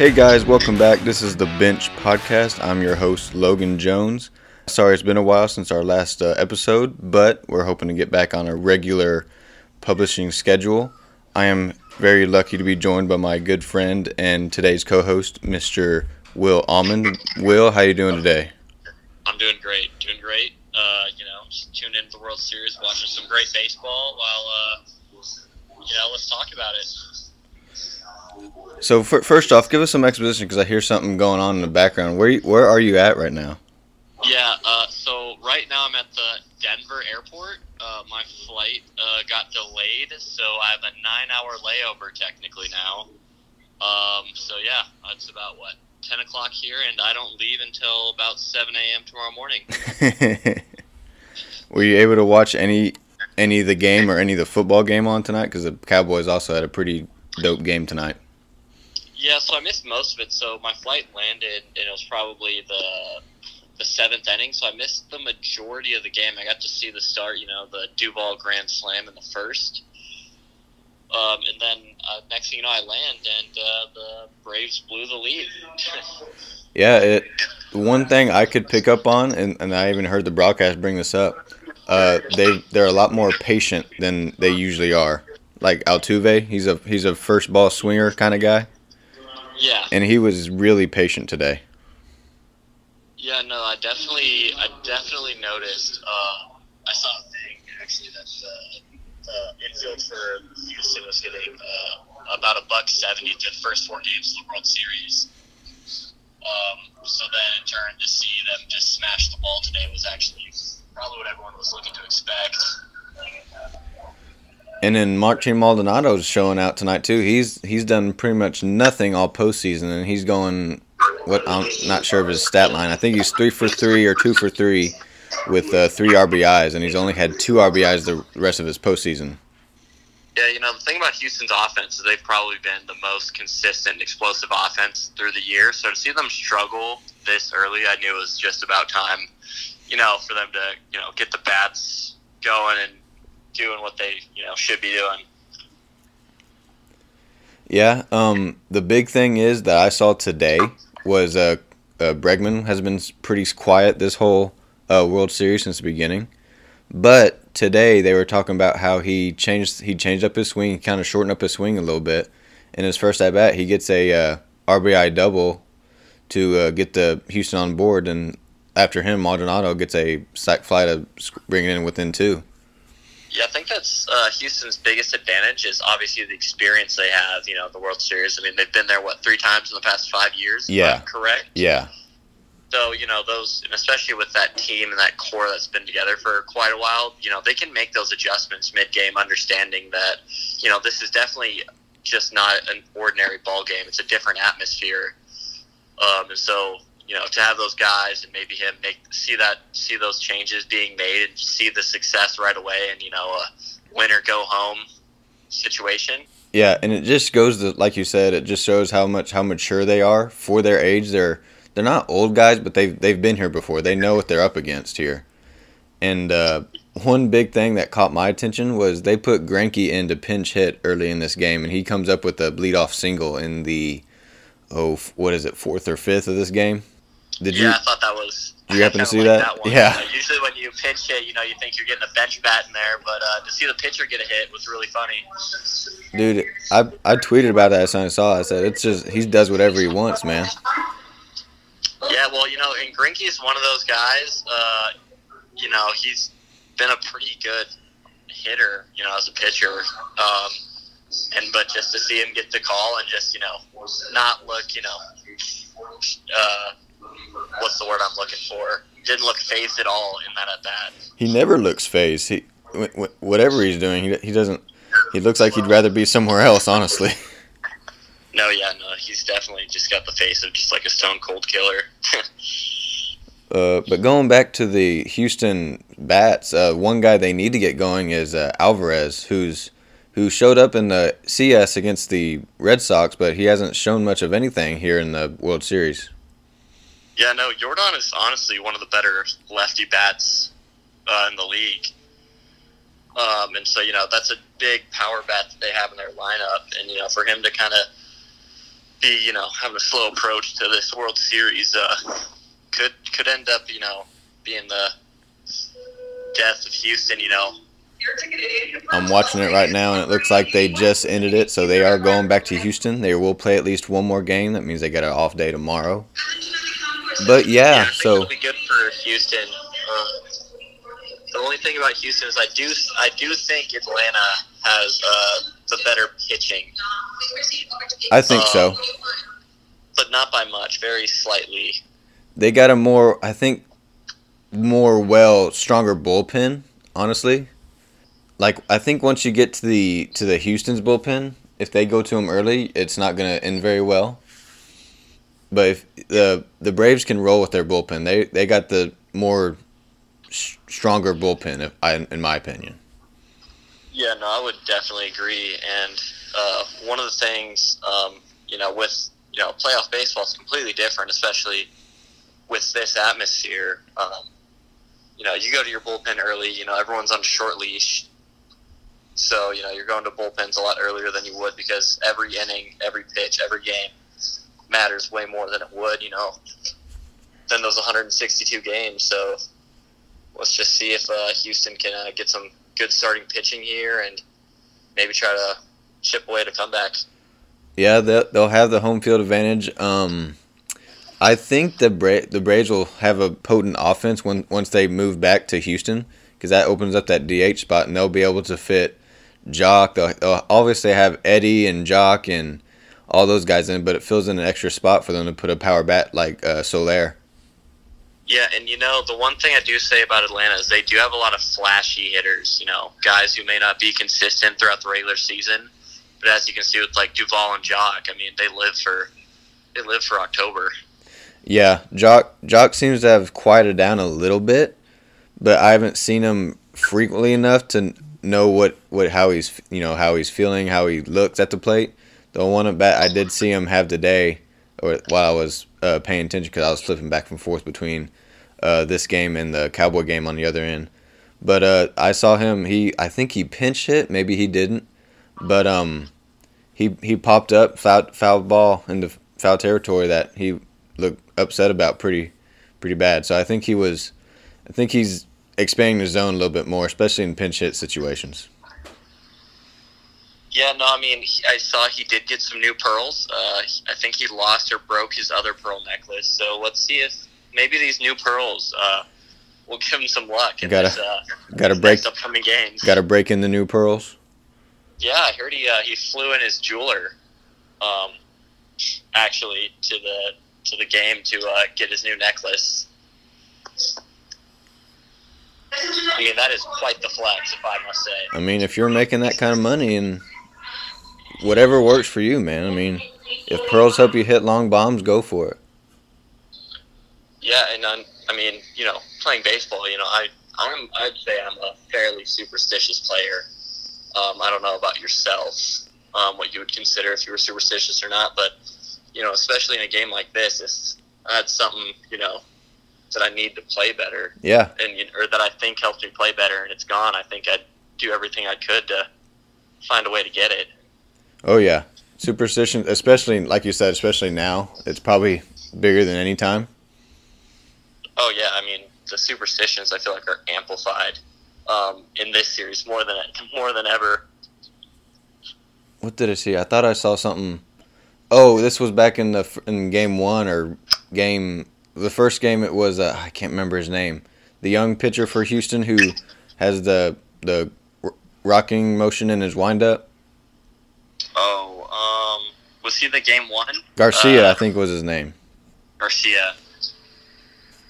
Hey guys, welcome back. This is the Bench Podcast. I'm your host, Logan Jones. Sorry it's been a while since our last uh, episode, but we're hoping to get back on a regular publishing schedule. I am very lucky to be joined by my good friend and today's co-host, Mr. Will Almond. Will, how you doing today? I'm doing great, doing great. Uh, you know, just tuned into the World Series, watching some great baseball. While uh, you know, let's talk about it. So for, first off, give us some exposition because I hear something going on in the background. Where you, where are you at right now? Yeah. Uh, so right now I'm at the Denver airport. Uh, my flight uh, got delayed, so I have a nine-hour layover technically now. Um, so yeah, it's about what 10 o'clock here, and I don't leave until about 7 a.m. tomorrow morning. Were you able to watch any any of the game or any of the football game on tonight? Because the Cowboys also had a pretty dope game tonight. Yeah, so I missed most of it. So my flight landed, and it was probably the the seventh inning. So I missed the majority of the game. I got to see the start, you know, the Duvall Grand Slam in the first. Um, and then uh, next thing you know, I land, and uh, the Braves blew the lead. yeah, it. One thing I could pick up on, and, and I even heard the broadcast bring this up. Uh, they they're a lot more patient than they usually are. Like Altuve, he's a he's a first ball swinger kind of guy. Yeah. And he was really patient today. Yeah, no, I definitely I definitely noticed. Uh, I saw a thing actually that the, the infield for Houston was getting uh, about a buck seventy to the first four games of the World Series. Um, so then in turn to see them just smash the ball today was actually probably what everyone was looking to expect. And then Martin Maldonado's showing out tonight too. He's he's done pretty much nothing all postseason, and he's going. What I'm not sure of his stat line. I think he's three for three or two for three, with uh, three RBIs, and he's only had two RBIs the rest of his postseason. Yeah, you know the thing about Houston's offense is they've probably been the most consistent, explosive offense through the year. So to see them struggle this early, I knew it was just about time. You know, for them to you know get the bats going and doing what they you know should be doing. Yeah, um, the big thing is that I saw today was uh, uh, Bregman has been pretty quiet this whole uh, World Series since the beginning, but today they were talking about how he changed he changed up his swing, kind of shortened up his swing a little bit. In his first at bat, he gets a uh, RBI double to uh, get the Houston on board, and after him, Maldonado gets a sac fly to bring it in within two. Yeah, I think that's uh, Houston's biggest advantage is obviously the experience they have. You know, the World Series. I mean, they've been there what three times in the past five years. Yeah, correct. Yeah. So you know those, and especially with that team and that core that's been together for quite a while, you know they can make those adjustments mid-game, understanding that you know this is definitely just not an ordinary ball game. It's a different atmosphere, um, and so you know, to have those guys and maybe him make see that see those changes being made and see the success right away and you know a winner go home situation. Yeah, and it just goes to like you said, it just shows how much how mature they are for their age. They're they're not old guys, but they've they've been here before. They know what they're up against here. And uh, one big thing that caught my attention was they put Greinke into pinch hit early in this game, and he comes up with a bleed off single in the oh what is it fourth or fifth of this game. Did yeah, you? I thought that was. Did you happen to see that? that yeah. Uh, usually, when you pinch hit, you know, you think you're getting a bench bat in there, but uh, to see the pitcher get a hit was really funny. Dude, I I tweeted about that as soon as I saw. it. I said it's just he does whatever he wants, man. Yeah, well, you know, and Greinke is one of those guys. Uh, you know, he's been a pretty good hitter, you know, as a pitcher. Um, and but just to see him get the call and just you know not look, you know. Uh, what's the word I'm looking for? Didn't look phased at all in that at bat. He never looks phased. He whatever he's doing, he, he doesn't. He looks like he'd rather be somewhere else, honestly. No, yeah, no, he's definitely just got the face of just like a stone cold killer. uh, but going back to the Houston bats, uh, one guy they need to get going is uh, Alvarez, who's who showed up in the CS against the Red Sox, but he hasn't shown much of anything here in the World Series. Yeah, no, Jordan is honestly one of the better lefty bats uh, in the league. Um, and so, you know, that's a big power bat that they have in their lineup. And, you know, for him to kind of be you know having a slow approach to this World Series uh, could could end up you know being the death of Houston. You know, I'm watching it right now, and it looks like they just ended it, so they are going back to Houston. They will play at least one more game. That means they get an off day tomorrow. But yeah, I think so it'll be good for Houston. Uh, the only thing about Houston is I do I do think Atlanta has uh, the better pitching, I think so. Um, but not by much, very slightly. They got a more, I think, more well stronger bullpen. Honestly, like I think once you get to the to the Houston's bullpen, if they go to them early, it's not gonna end very well. But if the the Braves can roll with their bullpen, they they got the more stronger bullpen, if I, in my opinion. Yeah, no, I would definitely agree. And uh, one of the things, um, you know, with you know, playoff baseball is completely different, especially with this atmosphere. Um, you know, you go to your bullpen early. You know, everyone's on short leash, so you know you're going to bullpens a lot earlier than you would because every inning, every pitch, every game matters way more than it would. You know, than those 162 games. So let's just see if uh, Houston can uh, get some good starting pitching here and maybe try to chip away to comeback. Yeah, they'll, they'll have the home field advantage. Um, I think the Bra- the Braves will have a potent offense when once they move back to Houston because that opens up that DH spot and they'll be able to fit Joc. They'll, they'll obviously have Eddie and Joc and all those guys in, but it fills in an extra spot for them to put a power bat like uh, Soler. Yeah, and you know the one thing I do say about Atlanta is they do have a lot of flashy hitters. You know, guys who may not be consistent throughout the regular season, but as you can see with like Duvall and Joc, I mean they live for they live for October. Yeah, Joc Joc seems to have quieted down a little bit, but I haven't seen him frequently enough to know what, what how he's you know how he's feeling, how he looks at the plate. The one at bat I did see him have today, or while I was uh, paying attention because I was flipping back and forth between uh, this game and the Cowboy game on the other end. But uh, I saw him. He I think he pinch hit. Maybe he didn't, but um, he he popped up foul foul ball into foul territory that he looked upset about pretty pretty bad. So I think he was. I think he's expanding the zone a little bit more, especially in pinch hit situations. Yeah, no, I mean he, I saw he did get some new pearls. Uh, I think he lost or broke his other pearl necklace. So let's see if maybe these new pearls uh, will give him some luck in Gotta- this, uh, gotta these break- upcoming games. Got to break in the new pearls. Yeah, I heard he uh, he flew in his jeweler, um, actually to the to the game to uh, get his new necklace. I mean, that is quite the flex, if I must say. I mean, if you're making that kind of money and whatever works for you, man. I mean, if pearls help you hit long bombs, go for it. Yeah, and I'm, I mean, you know, playing baseball, you know, I I'm I'd say I'm a fairly superstitious player. Um, I don't know about yourself, um, what you would consider if you were superstitious or not, but you know, especially in a game like this, it's that's something you know that I need to play better, Yeah, and or that I think helps me play better, and it's gone. I think I'd do everything I could to find a way to get it. Oh yeah, superstition, especially like you said, especially now, it's probably bigger than any time. Oh yeah, I mean the superstitions I feel like are amplified um, in this series more than more than ever. What did I see? I thought I saw something. Oh, this was back in the in game one or game the first game. It was uh, I can't remember his name. The young pitcher for Houston who has the the rocking motion in his windup. Oh, um, was he the game one? Garcia, Uh, I think was his name. Garcia.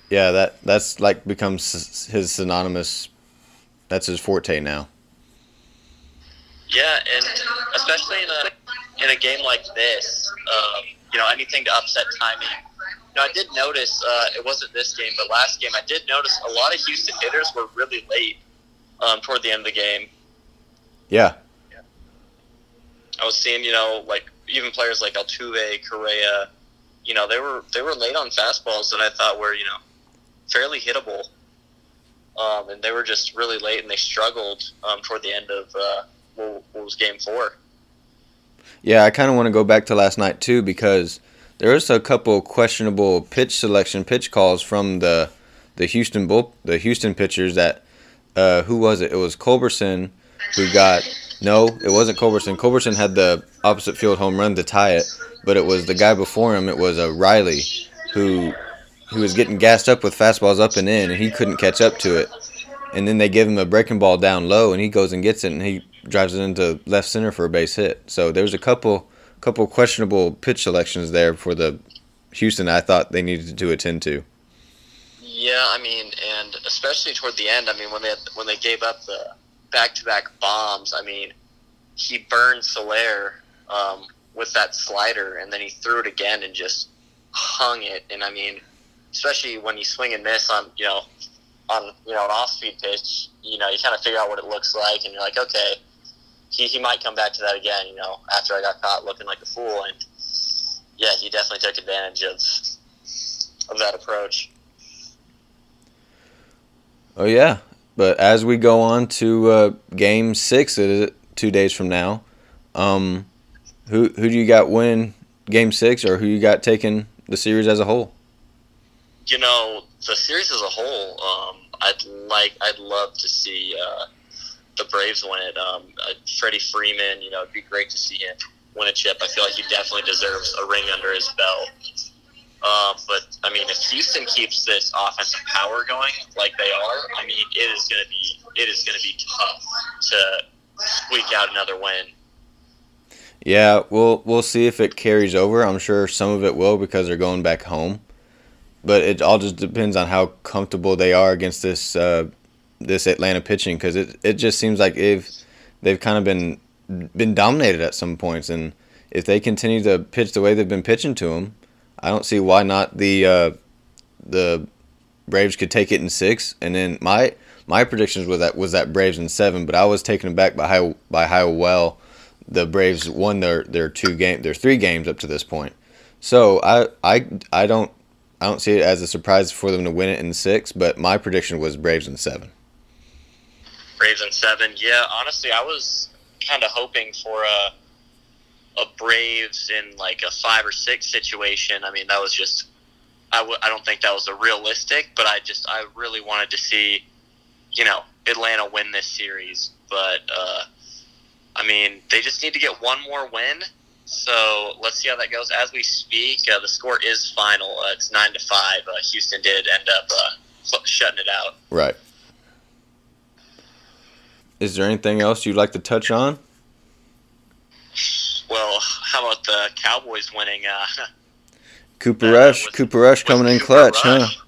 Yeah, that that's like becomes his synonymous. That's his forte now. Yeah, and especially in a in a game like this, um, you know, anything to upset timing. You know, I did notice uh, it wasn't this game, but last game I did notice a lot of Houston hitters were really late um, toward the end of the game. Yeah, I was seeing, you know, like even players like Altuve, Correa, you know, they were they were late on fastballs that I thought were, you know, fairly hittable. Um, and they were just really late, and they struggled um, toward the end of uh, what was Game Four. Yeah, I kind of want to go back to last night too because there was a couple questionable pitch selection, pitch calls from the the Houston bull, the Houston pitchers. That uh, who was it? It was Culberson who got no, it wasn't Culberson. Culberson had the opposite field home run to tie it, but it was the guy before him. It was a Riley who who was getting gassed up with fastballs up and in, and he couldn't catch up to it. And then they give him a breaking ball down low, and he goes and gets it, and he drives it into left center for a base hit. So there was a couple couple questionable pitch selections there for the Houston. I thought they needed to attend to. Yeah, I mean, and especially toward the end. I mean, when they when they gave up the back to back bombs. I mean, he burned Soler um, with that slider, and then he threw it again and just hung it. And I mean, especially when you swing and miss on you know on you know an off speed pitch, you know you kind of figure out what it looks like, and you're like, okay, he he might come back to that again. You know, after I got caught looking like a fool, and yeah, he definitely took advantage of of that approach. Oh yeah, but as we go on to uh, Game Six, it is two days from now. Um, who who do you got win Game Six, or who you got taking the series as a whole? You know, the series as a whole, um, I'd like, I'd love to see uh, the Braves win it. Um, uh, Freddie Freeman, you know, it'd be great to see him win a chip. I feel like he definitely deserves a ring under his belt. Um, but I mean, if Houston keeps this offensive power going like they are, I mean, it is going to be it is going to be tough to squeak out another win. Yeah, we'll we'll see if it carries over. I'm sure some of it will because they're going back home, but it all just depends on how comfortable they are against this uh, this Atlanta pitching because it it just seems like if they've kind of been been dominated at some points, and if they continue to pitch the way they've been pitching to them, I don't see why not the uh, the Braves could take it in six, and then my my predictions was that was that Braves in seven, but I was taken aback by how by how well the Braves won their their two game their three games up to this point. So I I I don't I don't see it as a surprise for them to win it in six, but my prediction was Braves in seven. Braves in seven, yeah. Honestly, I was kind of hoping for a a Braves in like a five or six situation. I mean, that was just I w- I don't think that was a realistic, but I just I really wanted to see, you know, Atlanta win this series. But uh, I mean, they just need to get one more win. So let's see how that goes. As we speak, uh, the score is final. Uh, it's nine to five. Uh, Houston did end up uh, shutting it out. Right. Is there anything else you'd like to touch on? Well, how about the Cowboys winning? Uh, Cooper Rush, Cooper Rush coming in clutch, Rush. huh?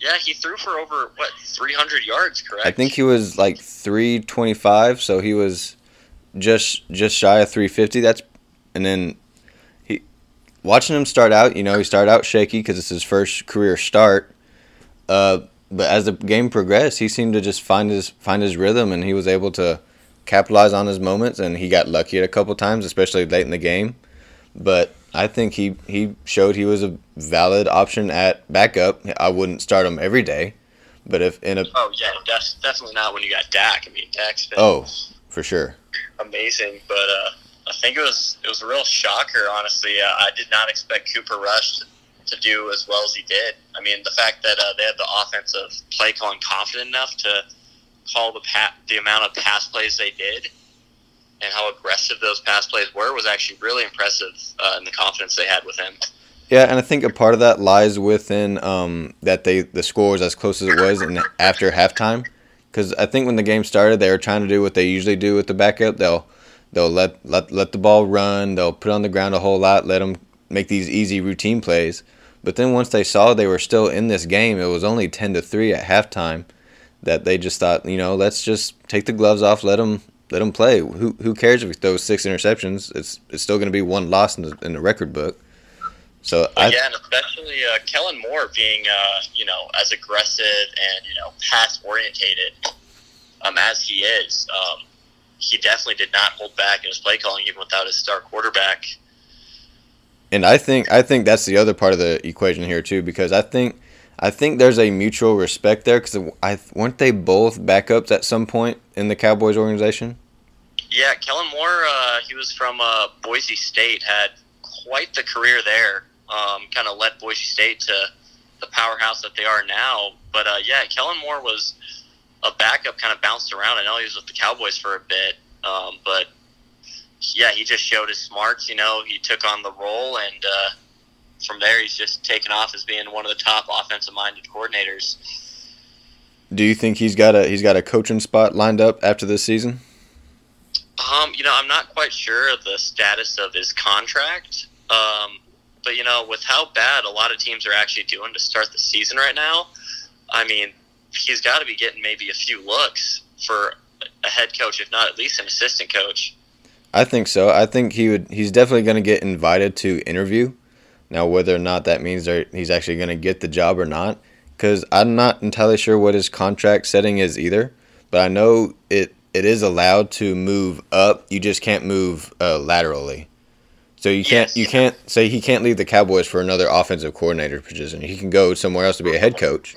Yeah, he threw for over what 300 yards, correct? I think he was like 325, so he was just just shy of 350. That's and then he watching him start out. You know, he started out shaky because it's his first career start. Uh, but as the game progressed, he seemed to just find his find his rhythm, and he was able to capitalize on his moments, and he got lucky at a couple times, especially late in the game. But I think he, he showed he was a valid option at backup. I wouldn't start him every day, but if in a oh yeah, that's definitely not when you got Dak. I mean, Dak's been oh for sure amazing, but uh, I think it was it was a real shocker. Honestly, uh, I did not expect Cooper Rush to, to, do as well as he did. I mean, the fact that uh, they had the offensive play calling confident enough to call the pa- the amount of pass plays they did and how aggressive those pass plays were was actually really impressive uh, in the confidence they had with him. Yeah, and I think a part of that lies within um, that they the score was as close as it was in after halftime. Because I think when the game started, they were trying to do what they usually do with the backup. They'll they'll let let let the ball run. They'll put on the ground a whole lot. Let them make these easy routine plays. But then once they saw they were still in this game, it was only ten to three at halftime that they just thought, you know, let's just take the gloves off, let them let them play. Who who cares if he throws six interceptions? It's it's still going to be one loss in the, in the record book. So I, yeah, and especially uh, Kellen Moore being uh, you know as aggressive and you know pass orientated um, as he is, um, he definitely did not hold back in his play calling even without his star quarterback. And I think I think that's the other part of the equation here too, because I think I think there's a mutual respect there because I weren't they both backups at some point in the Cowboys organization. Yeah, Kellen Moore. Uh, he was from uh, Boise State. Had quite the career there. Um, kind of led Boise State to the powerhouse that they are now. But uh, yeah, Kellen Moore was a backup, kind of bounced around. I know he was with the Cowboys for a bit, um, but yeah, he just showed his smarts. You know, he took on the role, and uh, from there, he's just taken off as being one of the top offensive-minded coordinators. Do you think he's got a he's got a coaching spot lined up after this season? Um, you know, I'm not quite sure of the status of his contract. Um, but you know, with how bad a lot of teams are actually doing to start the season right now, I mean, he's got to be getting maybe a few looks for a head coach, if not at least an assistant coach. I think so. I think he would. He's definitely going to get invited to interview. Now, whether or not that means he's actually going to get the job or not, because I'm not entirely sure what his contract setting is either. But I know it it is allowed to move up. You just can't move uh, laterally. So you can't yes. you can't say he can't leave the Cowboys for another offensive coordinator position. He can go somewhere else to be a head coach.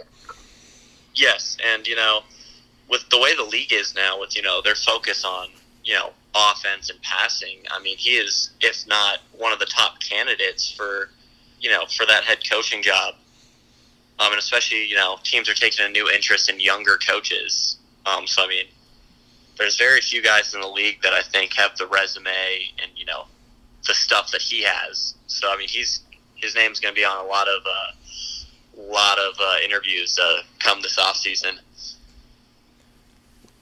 Yes, and you know, with the way the league is now, with you know their focus on you know offense and passing, I mean he is if not one of the top candidates for you know for that head coaching job. Um, and especially you know teams are taking a new interest in younger coaches. Um, so I mean, there's very few guys in the league that I think have the resume and you know the stuff that he has. So I mean, he's his name's going to be on a lot of uh, lot of uh, interviews uh, come this off season.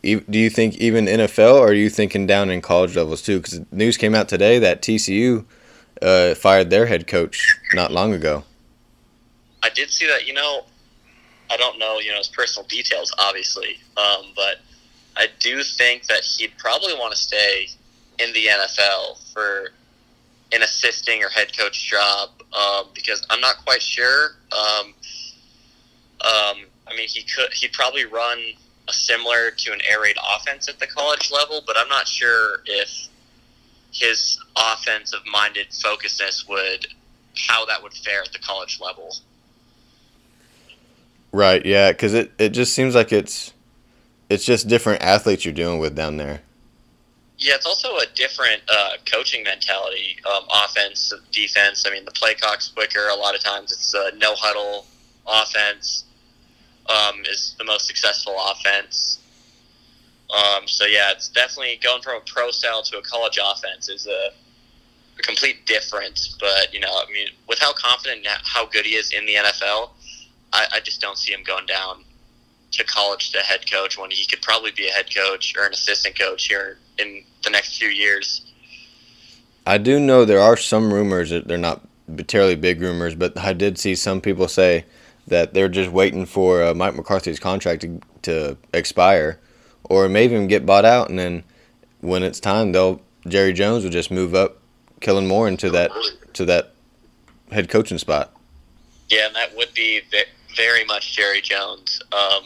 Do you think even NFL, or are you thinking down in college levels too? Because news came out today that TCU uh, fired their head coach not long ago. I did see that. You know, I don't know, you know, his personal details, obviously, um, but I do think that he'd probably want to stay in the NFL for an assisting or head coach job um, because I'm not quite sure. Um, um, I mean, he could he'd probably run a similar to an air raid offense at the college level, but I'm not sure if his offensive minded focusness would how that would fare at the college level. Right. Yeah, because it, it just seems like it's it's just different athletes you're dealing with down there. Yeah, it's also a different uh, coaching mentality. Um, offense, defense. I mean, the play clock's quicker. A lot of times, it's a no huddle offense. Um, is the most successful offense. Um, so yeah, it's definitely going from a pro style to a college offense is a, a complete difference. But you know, I mean, with how confident, how good he is in the NFL, I, I just don't see him going down to college to head coach when he could probably be a head coach or an assistant coach here in the next few years. I do know there are some rumors that they're not terribly big rumors, but I did see some people say that they're just waiting for uh, Mike McCarthy's contract to, to expire, or maybe even get bought out, and then when it's time, they'll Jerry Jones will just move up Kellen Moore into that to that head coaching spot. Yeah, and that would be very much Jerry Jones. Um,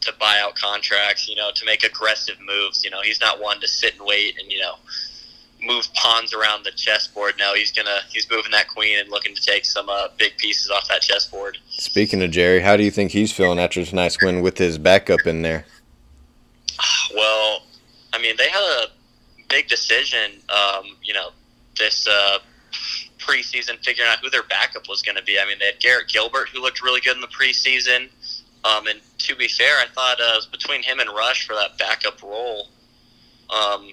to buy out contracts, you know, to make aggressive moves. You know, he's not one to sit and wait and you know move pawns around the chessboard. No, he's gonna he's moving that queen and looking to take some uh, big pieces off that chessboard. Speaking of Jerry, how do you think he's feeling after tonight's win with his backup in there? Well, I mean, they had a big decision. Um, you know, this uh, preseason figuring out who their backup was going to be. I mean, they had Garrett Gilbert, who looked really good in the preseason. Um, and to be fair, I thought uh, it was between him and Rush for that backup role. Um,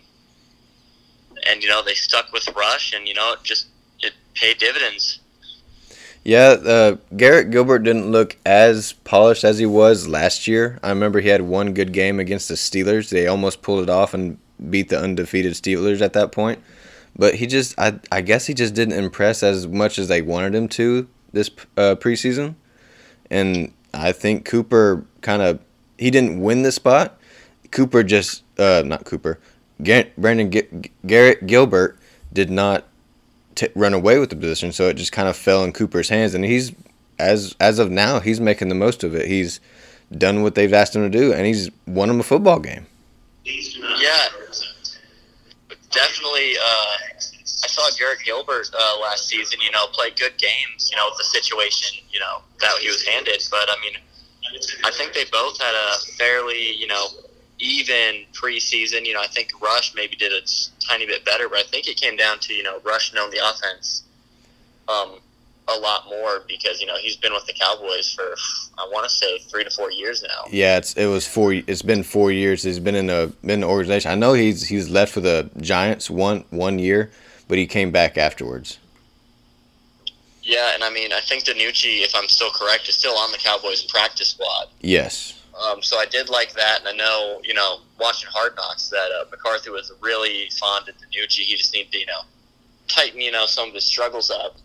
and you know they stuck with Rush, and you know it just it paid dividends. Yeah, uh, Garrett Gilbert didn't look as polished as he was last year. I remember he had one good game against the Steelers. They almost pulled it off and beat the undefeated Steelers at that point. But he just, I, I guess he just didn't impress as much as they wanted him to this uh, preseason. And I think Cooper kind of he didn't win the spot. Cooper just uh, not Cooper. Brandon G- Garrett Gilbert did not t- run away with the position, so it just kind of fell in Cooper's hands, and he's as as of now he's making the most of it. He's done what they've asked him to do, and he's won them a football game. Yeah, definitely. Uh, I saw Garrett Gilbert uh, last season. You know, play good games. You know, with the situation you know that he was handed. But I mean, I think they both had a fairly you know even preseason. You know, I think Rush maybe did a tiny bit better, but I think it came down to you know Rush knowing the offense um, a lot more because you know he's been with the Cowboys for I want to say three to four years now. Yeah, it's it was four. It's been four years. He's been in a been in the organization. I know he's he's left for the Giants one one year, but he came back afterwards. Yeah, and I mean I think DiNucci, if I'm still correct, is still on the Cowboys practice squad. Yes. Um, so I did like that, and I know you know watching Hard Knocks that uh, McCarthy was really fond of DiNucci. He just needed to you know tighten you know some of his struggles up.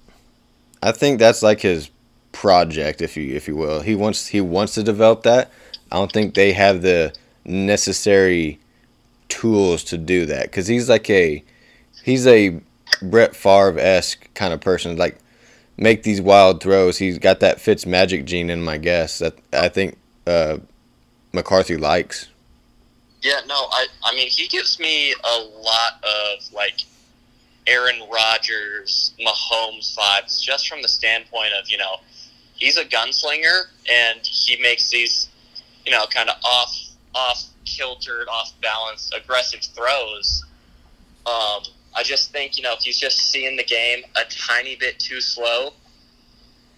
I think that's like his project, if you if you will. He wants he wants to develop that. I don't think they have the necessary tools to do that because he's like a he's a Brett Favre esque kind of person. Like make these wild throws. He's got that Fitz magic gene in my guess that I think uh, McCarthy likes. Yeah, no, I I mean he gives me a lot of like Aaron Rodgers, Mahomes vibes, just from the standpoint of you know he's a gunslinger and he makes these you know kind of off off kiltered, off balance, aggressive throws. Um, I just think you know he's just seeing the game a tiny bit too slow.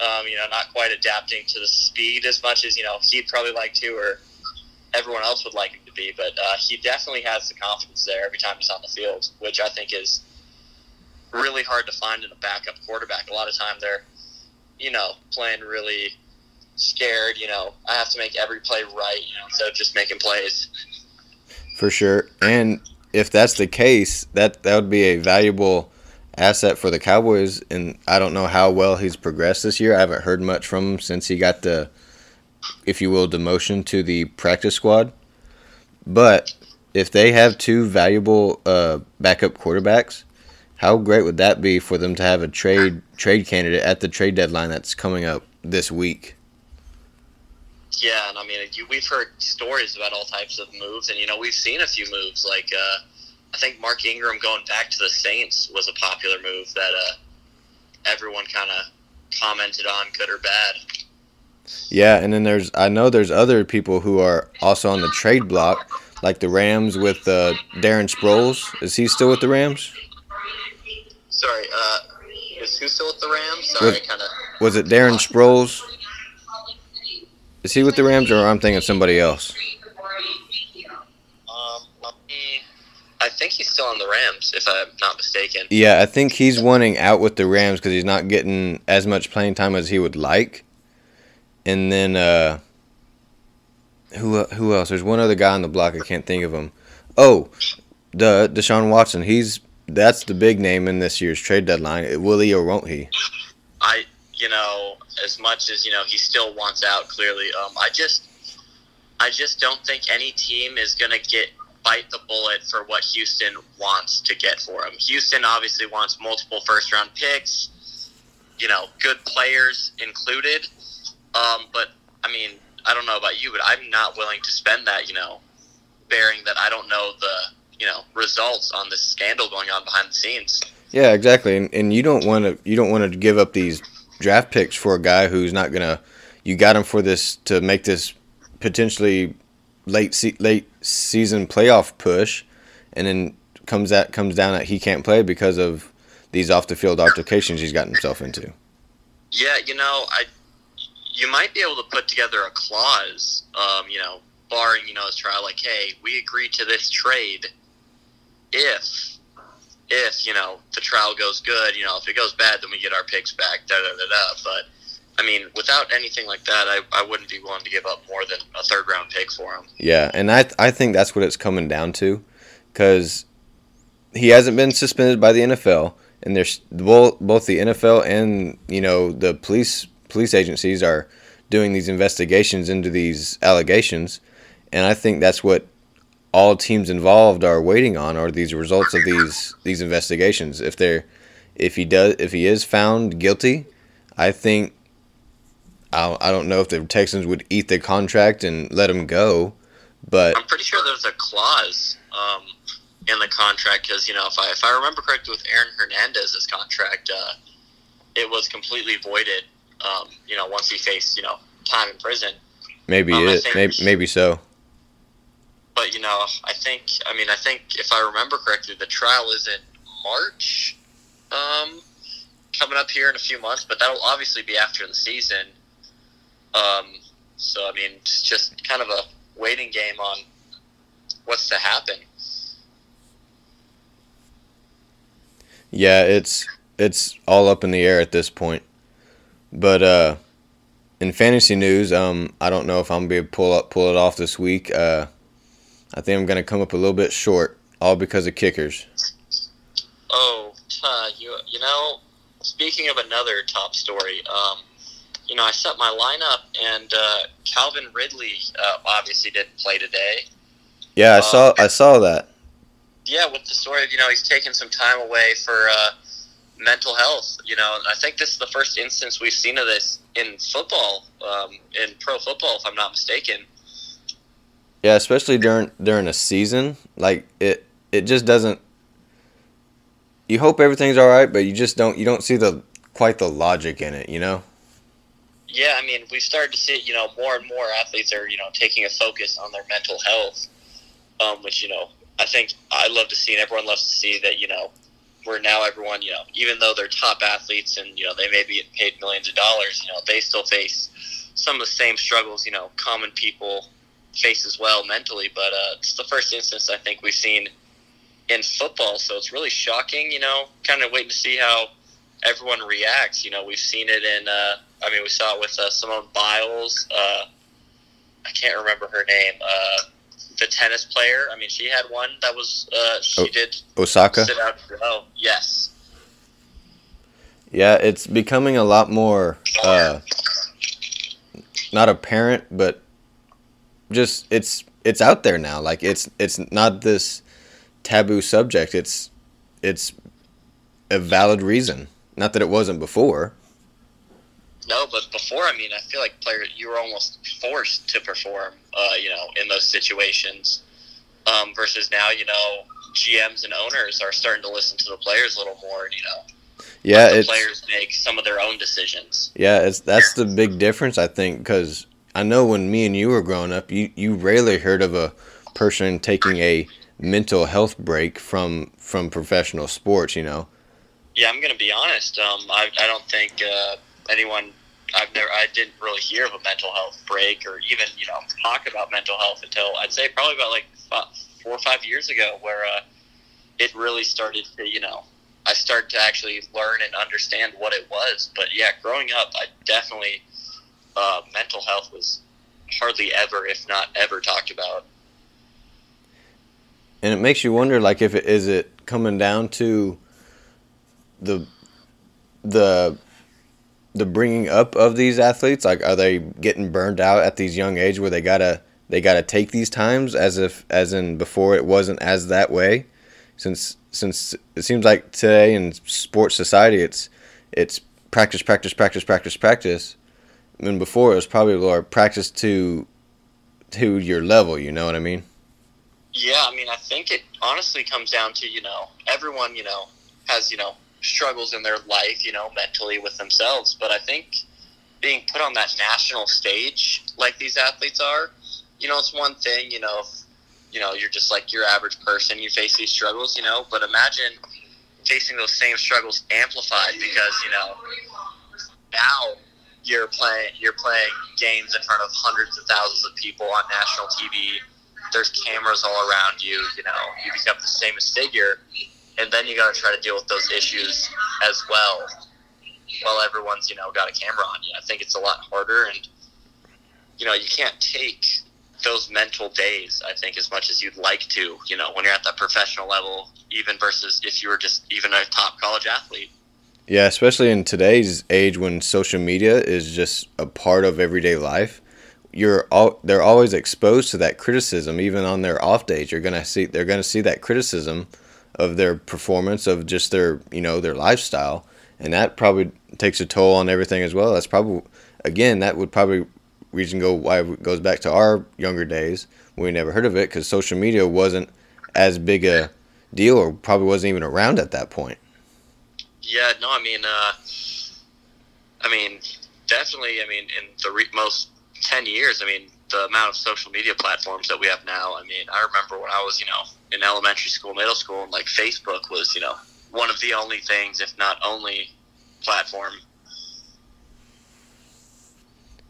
Um, you know, not quite adapting to the speed as much as you know he'd probably like to, or everyone else would like him to be. But uh, he definitely has the confidence there every time he's on the field, which I think is really hard to find in a backup quarterback. A lot of time they're, you know, playing really scared. You know, I have to make every play right. You know, instead of just making plays. For sure, and if that's the case, that that would be a valuable asset for the Cowboys. And I don't know how well he's progressed this year. I haven't heard much from him since he got the, if you will, demotion to the practice squad. But if they have two valuable uh, backup quarterbacks, how great would that be for them to have a trade trade candidate at the trade deadline that's coming up this week? Yeah, and I mean, you, we've heard stories about all types of moves, and you know, we've seen a few moves. Like, uh, I think Mark Ingram going back to the Saints was a popular move that uh, everyone kind of commented on, good or bad. Yeah, and then there's I know there's other people who are also on the trade block, like the Rams with uh, Darren Sproles. Is he still with the Rams? Sorry, uh, is who still with the Rams? Sorry, kind of. Was it Darren Sproles? Is he with the Rams, or I'm thinking somebody else? Um, I think he's still on the Rams, if I'm not mistaken. Yeah, I think he's wanting out with the Rams because he's not getting as much playing time as he would like. And then uh, who who else? There's one other guy on the block. I can't think of him. Oh, the Deshaun Watson. He's that's the big name in this year's trade deadline. Will he or won't he? I, you know, as much as you know, he still wants out. Clearly, um, I just, I just don't think any team is gonna get bite the bullet for what Houston wants to get for him. Houston obviously wants multiple first round picks, you know, good players included. Um, but I mean, I don't know about you, but I'm not willing to spend that, you know, bearing that I don't know the you know results on this scandal going on behind the scenes. Yeah, exactly. And, and you don't want to you don't want to give up these draft picks for a guy who's not gonna. You got him for this to make this potentially late se- late season playoff push, and then comes that comes down that he can't play because of these off the field altercations he's gotten himself into. Yeah, you know, I you might be able to put together a clause, um, you know, barring you know his trial, like, hey, we agree to this trade if if you know the trial goes good, you know, if it goes bad, then we get our picks back. Da da da da. But I mean, without anything like that, I, I wouldn't be willing to give up more than a third round pick for him. Yeah, and I I think that's what it's coming down to, because he hasn't been suspended by the NFL, and there's both both the NFL and you know the police police agencies are doing these investigations into these allegations, and I think that's what all teams involved are waiting on are these results of these these investigations. If they're if he does if he is found guilty, I think I I don't know if the Texans would eat the contract and let him go, but I'm pretty sure there's a clause um, in the contract because you know if I if I remember correctly with Aaron Hernandez's contract, uh, it was completely voided. Um, you know once he faced you know time in prison. Maybe um, it maybe maybe so but you know, I think I mean I think if I remember correctly, the trial is in March, um, coming up here in a few months. But that'll obviously be after the season. Um, so I mean, it's just kind of a waiting game on what's to happen. Yeah, it's it's all up in the air at this point. But uh, in fantasy news, um, I don't know if I'm gonna be able to pull up pull it off this week. Uh, I think I'm gonna come up a little bit short, all because of kickers. Oh, uh, you you know, speaking of another top story, um, you know, I set my lineup and uh, Calvin Ridley uh, obviously didn't play today. Yeah, I saw I saw that. Yeah, with the story of you know he's taking some time away for uh, mental health. You know, I think this is the first instance we've seen of this in football, um, in pro football, if I'm not mistaken. Yeah, especially during during a season, like it it just doesn't. You hope everything's all right, but you just don't you don't see the quite the logic in it, you know. Yeah, I mean, we've started to see, you know, more and more athletes are, you know, taking a focus on their mental health, um, which, you know, I think I love to see, and everyone loves to see that, you know, where now everyone, you know, even though they're top athletes and, you know, they may be paid millions of dollars, you know, they still face some of the same struggles, you know, common people face as well mentally. But uh, it's the first instance I think we've seen in football, so it's really shocking, you know, kind of waiting to see how everyone reacts. You know, we've seen it in, uh, I mean, we saw it with uh, Simone Biles. Uh, I can't remember her name. Uh, the tennis player. I mean, she had one that was uh, she Oh, did Osaka. sit out. Oh, yes. Yeah, it's becoming a lot more uh, not apparent, but just it's it's out there now. Like it's it's not this taboo subject. It's it's a valid reason. Not that it wasn't before. No, but before, I mean, I feel like players you were almost forced to perform, uh, you know, in those situations. Um, versus now, you know, GMs and owners are starting to listen to the players a little more, you know, Yeah, the players make some of their own decisions. yeah, it's that's the big difference I think because I know when me and you were growing up, you you rarely heard of a person taking a mental health break from from professional sports. You know. Yeah, I'm going to be honest. Um, I, I don't think uh, anyone. I've never. I didn't really hear of a mental health break or even you know talk about mental health until I'd say probably about like five, four or five years ago, where uh, it really started to you know I started to actually learn and understand what it was. But yeah, growing up, I definitely uh, mental health was hardly ever, if not ever, talked about. and it makes you wonder like if it is it coming down to the the the bringing up of these athletes? Like are they getting burned out at these young age where they gotta they gotta take these times as if as in before it wasn't as that way? Since since it seems like today in sports society it's it's practice practice practice practice practice. And before it was probably more practice to to your level you know what i mean? Yeah, I mean, I think it honestly comes down to, you know, everyone, you know, has, you know, struggles in their life, you know, mentally with themselves. But I think being put on that national stage like these athletes are, you know, it's one thing, you know, if, you know, you're just like your average person, you face these struggles, you know, but imagine facing those same struggles amplified because, you know, now you're playing you're playing games in front of hundreds of thousands of people on national TV there's cameras all around you. You know, you become the famous figure, and then you got to try to deal with those issues as well, while everyone's you know got a camera on you. I think it's a lot harder, and you know you can't take those mental days. I think as much as you'd like to. You know, when you're at that professional level, even versus if you were just even a top college athlete. Yeah, especially in today's age when social media is just a part of everyday life. You're all they're always exposed to that criticism even on their off days. You're to see they're to see that criticism of their performance of just their, you know, their lifestyle and that probably takes a toll on everything as well. That's probably again, that would probably reason go why it goes back to our younger days when we never heard of it cuz social media wasn't as big a deal or probably wasn't even around at that point. Yeah, no, I mean, uh, I mean, definitely. I mean, in the re- most ten years, I mean, the amount of social media platforms that we have now. I mean, I remember when I was, you know, in elementary school, middle school, and like Facebook was, you know, one of the only things, if not only, platform.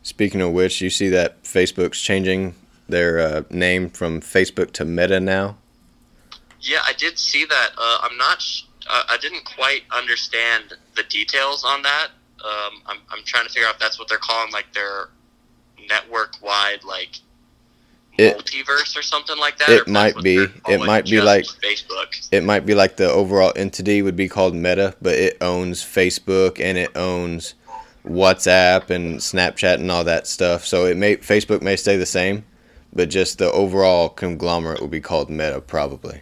Speaking of which, you see that Facebook's changing their uh, name from Facebook to Meta now. Yeah, I did see that. Uh, I'm not. Sh- I didn't quite understand the details on that. Um, I'm, I'm trying to figure out if that's what they're calling like their network wide like or something like that. It might be. It might be like Facebook. It might be like the overall entity would be called Meta, but it owns Facebook and it owns WhatsApp and Snapchat and all that stuff. So it may Facebook may stay the same, but just the overall conglomerate will be called Meta probably.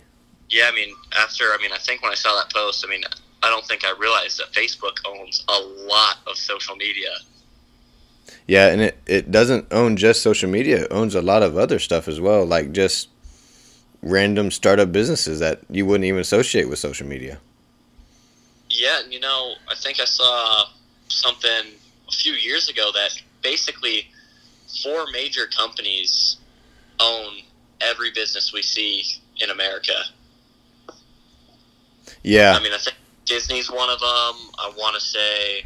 Yeah, I mean, after I mean, I think when I saw that post, I mean, I don't think I realized that Facebook owns a lot of social media. Yeah, and it, it doesn't own just social media, it owns a lot of other stuff as well, like just random startup businesses that you wouldn't even associate with social media. Yeah, and you know, I think I saw something a few years ago that basically four major companies own every business we see in America. Yeah. I mean, I think Disney's one of them. I want to say,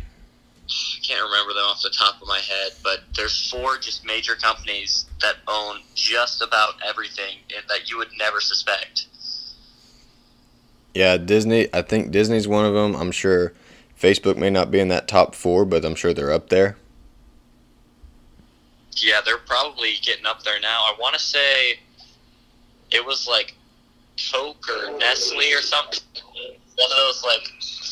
can't remember them off the top of my head, but there's four just major companies that own just about everything and that you would never suspect. Yeah, Disney. I think Disney's one of them. I'm sure Facebook may not be in that top four, but I'm sure they're up there. Yeah, they're probably getting up there now. I want to say it was like Coke or Nestle or something. One of those like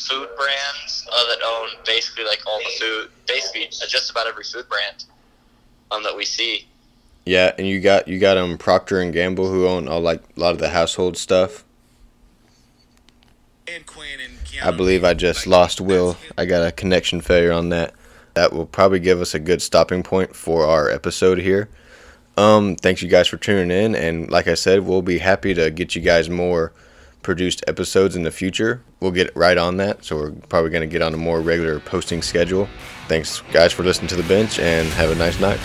food brands uh, that own basically like all the food, basically just about every food brand um, that we see. Yeah, and you got you got um Procter and Gamble who own all like a lot of the household stuff. I believe I just lost Will. I got a connection failure on that. That will probably give us a good stopping point for our episode here. Um, thanks you guys for tuning in, and like I said, we'll be happy to get you guys more produced episodes in the future. We'll get right on that, so we're probably going to get on a more regular posting schedule. Thanks, guys, for listening to the bench, and have a nice night.